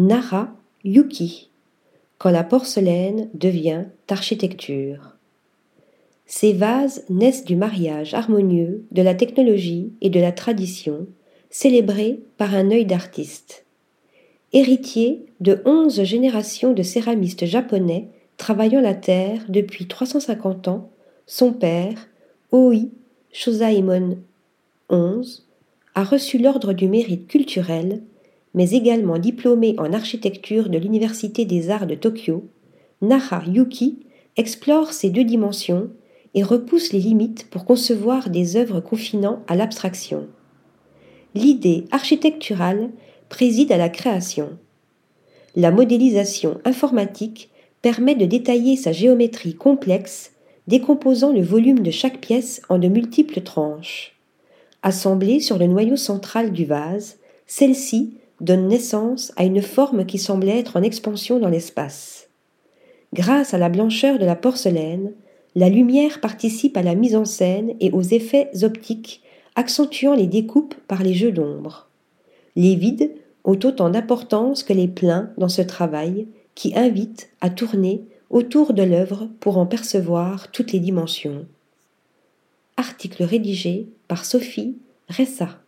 Nara Yuki, quand la porcelaine devient architecture. Ces vases naissent du mariage harmonieux de la technologie et de la tradition, célébrés par un œil d'artiste. Héritier de onze générations de céramistes japonais travaillant la terre depuis 350 ans, son père, Oi Shosaemon XI, a reçu l'ordre du mérite culturel, mais également diplômé en architecture de l'Université des arts de Tokyo, Nara Yuki explore ces deux dimensions et repousse les limites pour concevoir des œuvres confinant à l'abstraction. L'idée architecturale préside à la création. La modélisation informatique permet de détailler sa géométrie complexe, décomposant le volume de chaque pièce en de multiples tranches. Assemblée sur le noyau central du vase, celle-ci donne naissance à une forme qui semble être en expansion dans l'espace. Grâce à la blancheur de la porcelaine, la lumière participe à la mise en scène et aux effets optiques, accentuant les découpes par les jeux d'ombre. Les vides ont autant d'importance que les pleins dans ce travail qui invite à tourner autour de l'œuvre pour en percevoir toutes les dimensions. Article rédigé par Sophie Ressa.